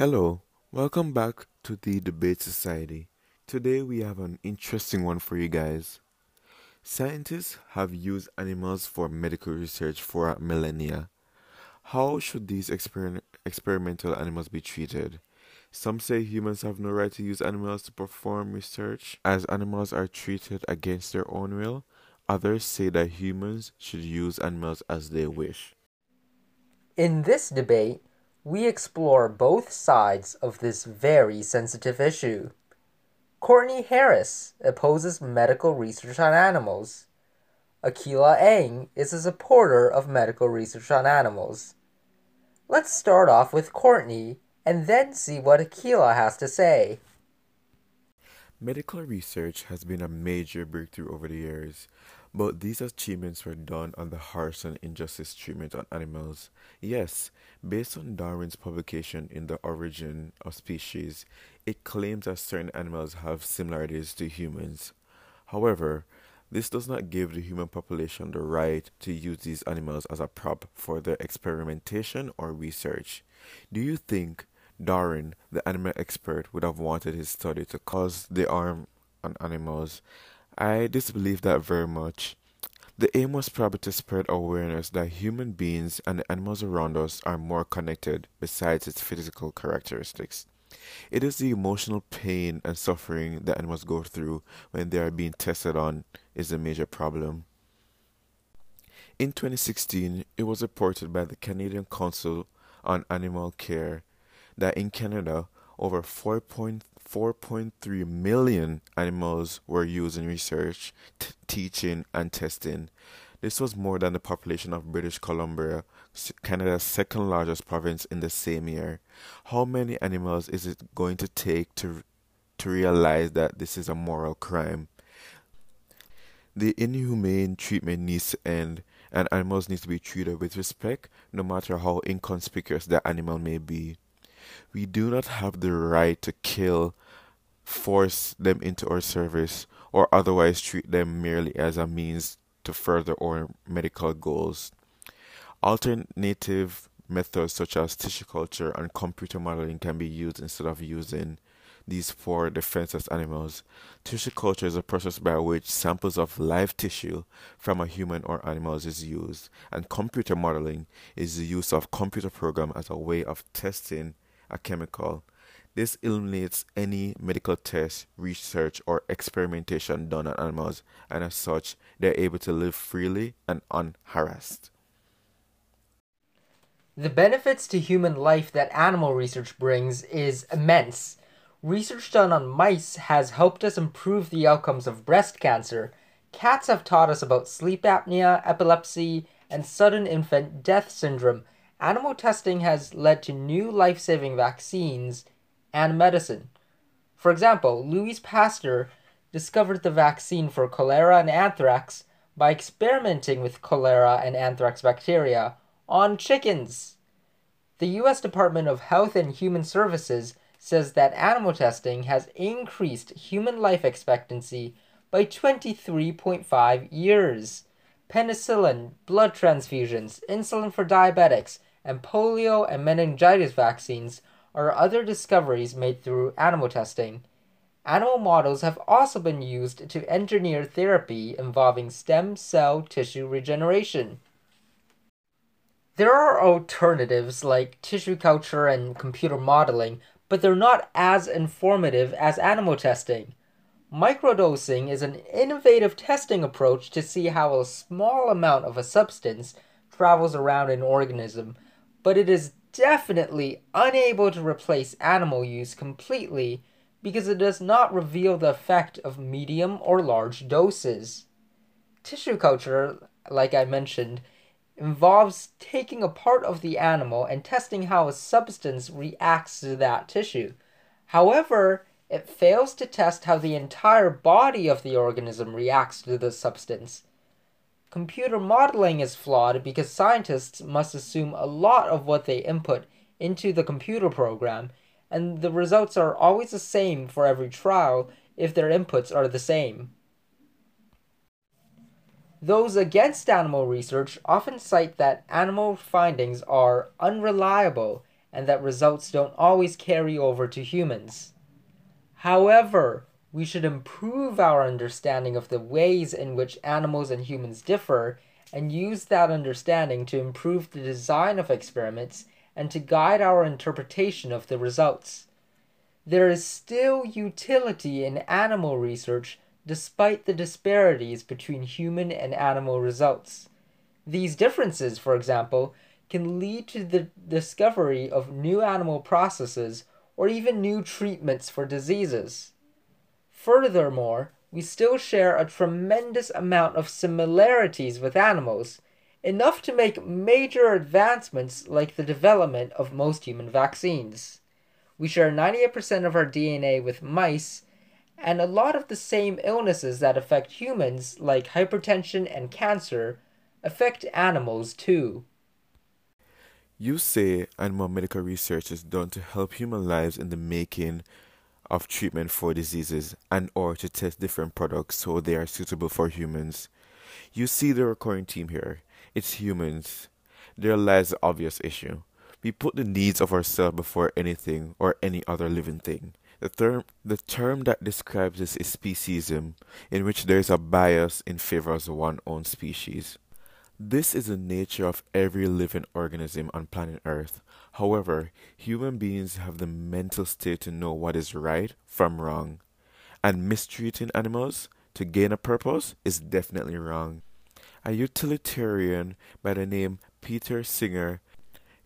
Hello, welcome back to the Debate Society. Today we have an interesting one for you guys. Scientists have used animals for medical research for millennia. How should these exper- experimental animals be treated? Some say humans have no right to use animals to perform research, as animals are treated against their own will. Others say that humans should use animals as they wish. In this debate, we explore both sides of this very sensitive issue. Courtney Harris opposes medical research on animals. Akila Ang is a supporter of medical research on animals. Let's start off with Courtney and then see what Akila has to say. Medical research has been a major breakthrough over the years, but these achievements were done on the harsh and injustice treatment on animals. Yes, based on Darwin's publication in The Origin of Species, it claims that certain animals have similarities to humans. However, this does not give the human population the right to use these animals as a prop for their experimentation or research. Do you think Darwin, the animal expert, would have wanted his study to cause the harm on animals? I disbelieve that very much. The aim was probably to spread awareness that human beings and the animals around us are more connected besides its physical characteristics. It is the emotional pain and suffering that animals go through when they are being tested on is a major problem. In 2016, it was reported by the Canadian Council on Animal Care that in Canada, over 4.4.3 million animals were used in research, t- teaching, and testing. This was more than the population of British Columbia, Canada's second largest province in the same year. How many animals is it going to take to to realize that this is a moral crime? The inhumane treatment needs to end, and animals need to be treated with respect, no matter how inconspicuous the animal may be. We do not have the right to kill, force them into our service, or otherwise treat them merely as a means to further our medical goals. Alternative methods such as tissue culture and computer modeling can be used instead of using these four defenseless animals. Tissue culture is a process by which samples of live tissue from a human or animals is used, and computer modeling is the use of computer program as a way of testing a chemical. This eliminates any medical test, research, or experimentation done on animals, and as such, they're able to live freely and unharassed. The benefits to human life that animal research brings is immense. Research done on mice has helped us improve the outcomes of breast cancer. Cats have taught us about sleep apnea, epilepsy, and sudden infant death syndrome. Animal testing has led to new life saving vaccines and medicine. For example, Louis Pasteur discovered the vaccine for cholera and anthrax by experimenting with cholera and anthrax bacteria on chickens. The U.S. Department of Health and Human Services says that animal testing has increased human life expectancy by 23.5 years. Penicillin, blood transfusions, insulin for diabetics, and polio and meningitis vaccines are other discoveries made through animal testing. Animal models have also been used to engineer therapy involving stem cell tissue regeneration. There are alternatives like tissue culture and computer modeling, but they're not as informative as animal testing. Microdosing is an innovative testing approach to see how a small amount of a substance travels around an organism, but it is definitely unable to replace animal use completely because it does not reveal the effect of medium or large doses. Tissue culture, like I mentioned, involves taking a part of the animal and testing how a substance reacts to that tissue. However, it fails to test how the entire body of the organism reacts to the substance. Computer modeling is flawed because scientists must assume a lot of what they input into the computer program, and the results are always the same for every trial if their inputs are the same. Those against animal research often cite that animal findings are unreliable and that results don't always carry over to humans. However, we should improve our understanding of the ways in which animals and humans differ and use that understanding to improve the design of experiments and to guide our interpretation of the results. There is still utility in animal research despite the disparities between human and animal results. These differences, for example, can lead to the discovery of new animal processes or even new treatments for diseases. Furthermore, we still share a tremendous amount of similarities with animals, enough to make major advancements like the development of most human vaccines. We share 98% of our DNA with mice, and a lot of the same illnesses that affect humans, like hypertension and cancer, affect animals too. You say animal medical research is done to help human lives in the making of treatment for diseases and or to test different products so they are suitable for humans. You see the recurring theme here. It's humans. There lies the obvious issue. We put the needs of ourselves before anything or any other living thing. The term, the term that describes this is speciesism, in which there is a bias in favor of one's own species. This is the nature of every living organism on planet Earth. However, human beings have the mental state to know what is right from wrong, and mistreating animals to gain a purpose is definitely wrong. A utilitarian by the name Peter Singer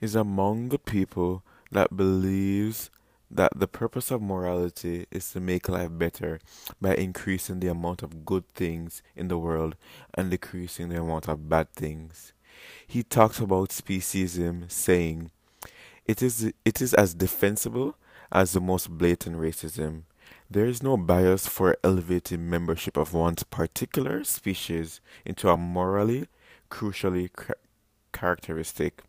is among the people that believes that the purpose of morality is to make life better by increasing the amount of good things in the world and decreasing the amount of bad things. He talks about speciesism, saying, it is, it is as defensible as the most blatant racism. There is no bias for elevating membership of one's particular species into a morally, crucially characteristic.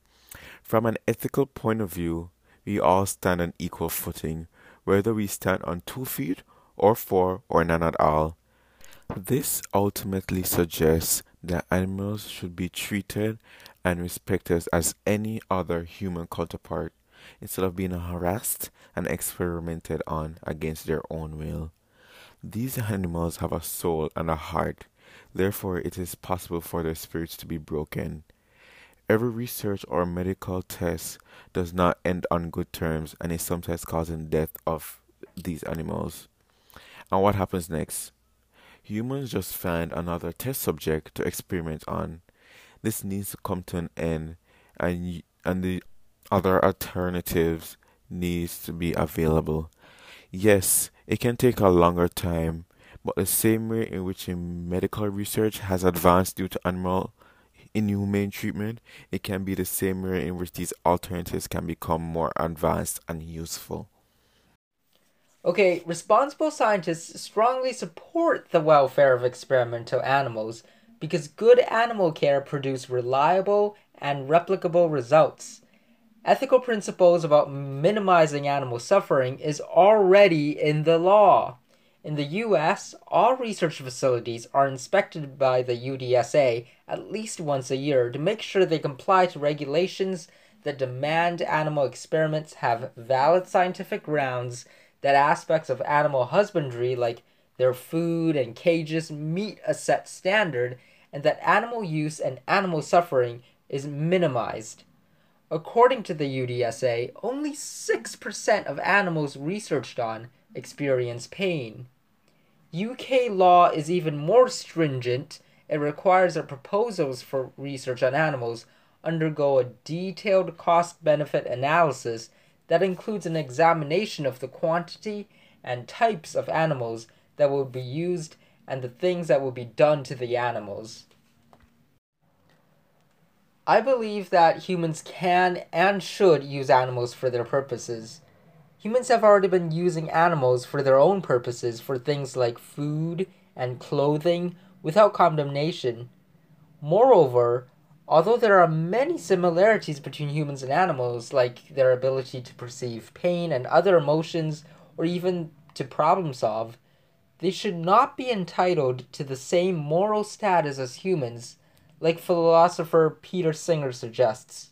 From an ethical point of view, we all stand on equal footing, whether we stand on two feet or four or none at all. This ultimately suggests that animals should be treated and respected as any other human counterpart instead of being harassed and experimented on against their own will. These animals have a soul and a heart, therefore, it is possible for their spirits to be broken. Every research or medical test does not end on good terms and is sometimes causing death of these animals. And what happens next? Humans just find another test subject to experiment on. This needs to come to an end and and the other alternatives needs to be available. Yes, it can take a longer time, but the same way in which medical research has advanced due to animal inhumane treatment, it can be the same way in which these alternatives can become more advanced and useful. Okay, responsible scientists strongly support the welfare of experimental animals because good animal care produces reliable and replicable results. Ethical principles about minimizing animal suffering is already in the law. In the US, all research facilities are inspected by the UDSA at least once a year to make sure they comply to regulations that demand animal experiments have valid scientific grounds, that aspects of animal husbandry, like their food and cages, meet a set standard, and that animal use and animal suffering is minimized. According to the UDSA, only 6% of animals researched on experience pain. UK law is even more stringent. It requires that proposals for research on animals undergo a detailed cost benefit analysis that includes an examination of the quantity and types of animals that will be used and the things that will be done to the animals. I believe that humans can and should use animals for their purposes. Humans have already been using animals for their own purposes for things like food and clothing without condemnation. Moreover, although there are many similarities between humans and animals, like their ability to perceive pain and other emotions, or even to problem solve, they should not be entitled to the same moral status as humans, like philosopher Peter Singer suggests.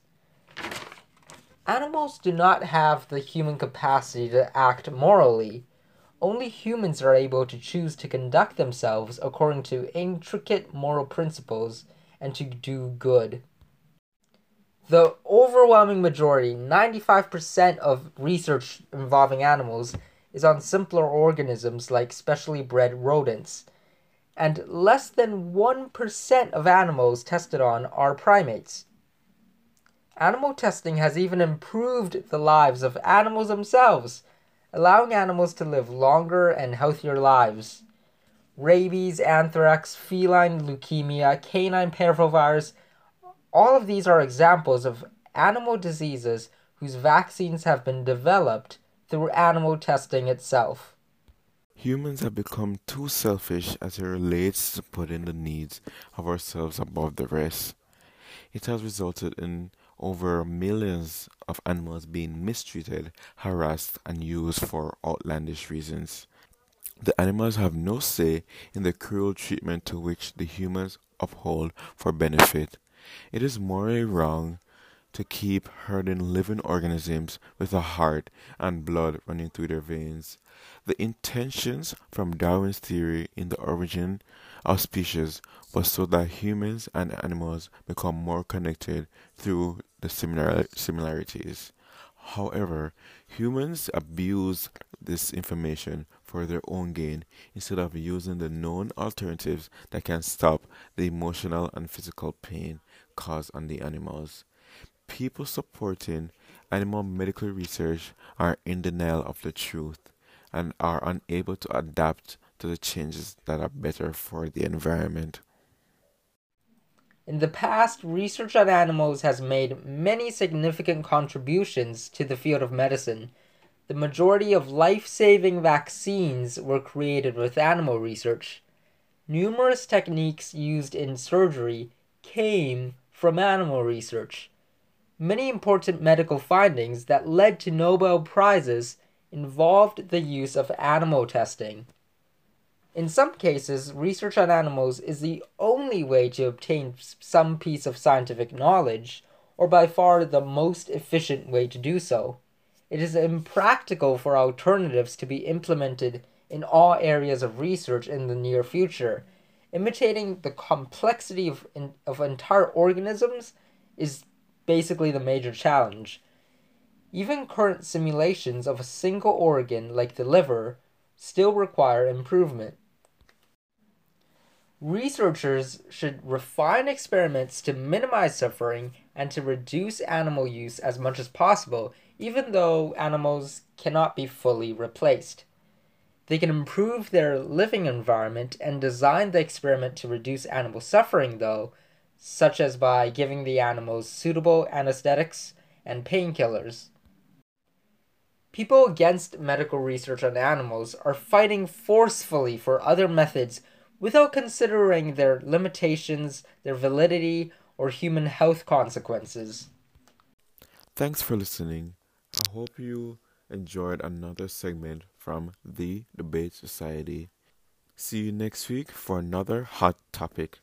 Animals do not have the human capacity to act morally. Only humans are able to choose to conduct themselves according to intricate moral principles and to do good. The overwhelming majority, 95% of research involving animals, is on simpler organisms like specially bred rodents, and less than 1% of animals tested on are primates. Animal testing has even improved the lives of animals themselves, allowing animals to live longer and healthier lives. Rabies, anthrax, feline leukemia, canine parvovirus, all of these are examples of animal diseases whose vaccines have been developed through animal testing itself. Humans have become too selfish as it relates to putting the needs of ourselves above the rest. It has resulted in over millions of animals being mistreated, harassed, and used for outlandish reasons. The animals have no say in the cruel treatment to which the humans uphold for benefit. It is morally wrong to keep hurting living organisms with a heart and blood running through their veins. The intentions from Darwin's theory in the origin of species was so that humans and animals become more connected through the similar similarities. However, humans abuse this information for their own gain instead of using the known alternatives that can stop the emotional and physical pain caused on the animals. People supporting animal medical research are in denial of the truth and are unable to adapt to the changes that are better for the environment. In the past, research on animals has made many significant contributions to the field of medicine. The majority of life saving vaccines were created with animal research. Numerous techniques used in surgery came from animal research. Many important medical findings that led to Nobel Prizes involved the use of animal testing. In some cases, research on animals is the only way to obtain some piece of scientific knowledge, or by far the most efficient way to do so. It is impractical for alternatives to be implemented in all areas of research in the near future, imitating the complexity of, of entire organisms is basically the major challenge. Even current simulations of a single organ, like the liver, still require improvement. Researchers should refine experiments to minimize suffering and to reduce animal use as much as possible, even though animals cannot be fully replaced. They can improve their living environment and design the experiment to reduce animal suffering, though, such as by giving the animals suitable anesthetics and painkillers. People against medical research on animals are fighting forcefully for other methods without considering their limitations, their validity, or human health consequences. Thanks for listening. I hope you enjoyed another segment from the Debate Society. See you next week for another hot topic.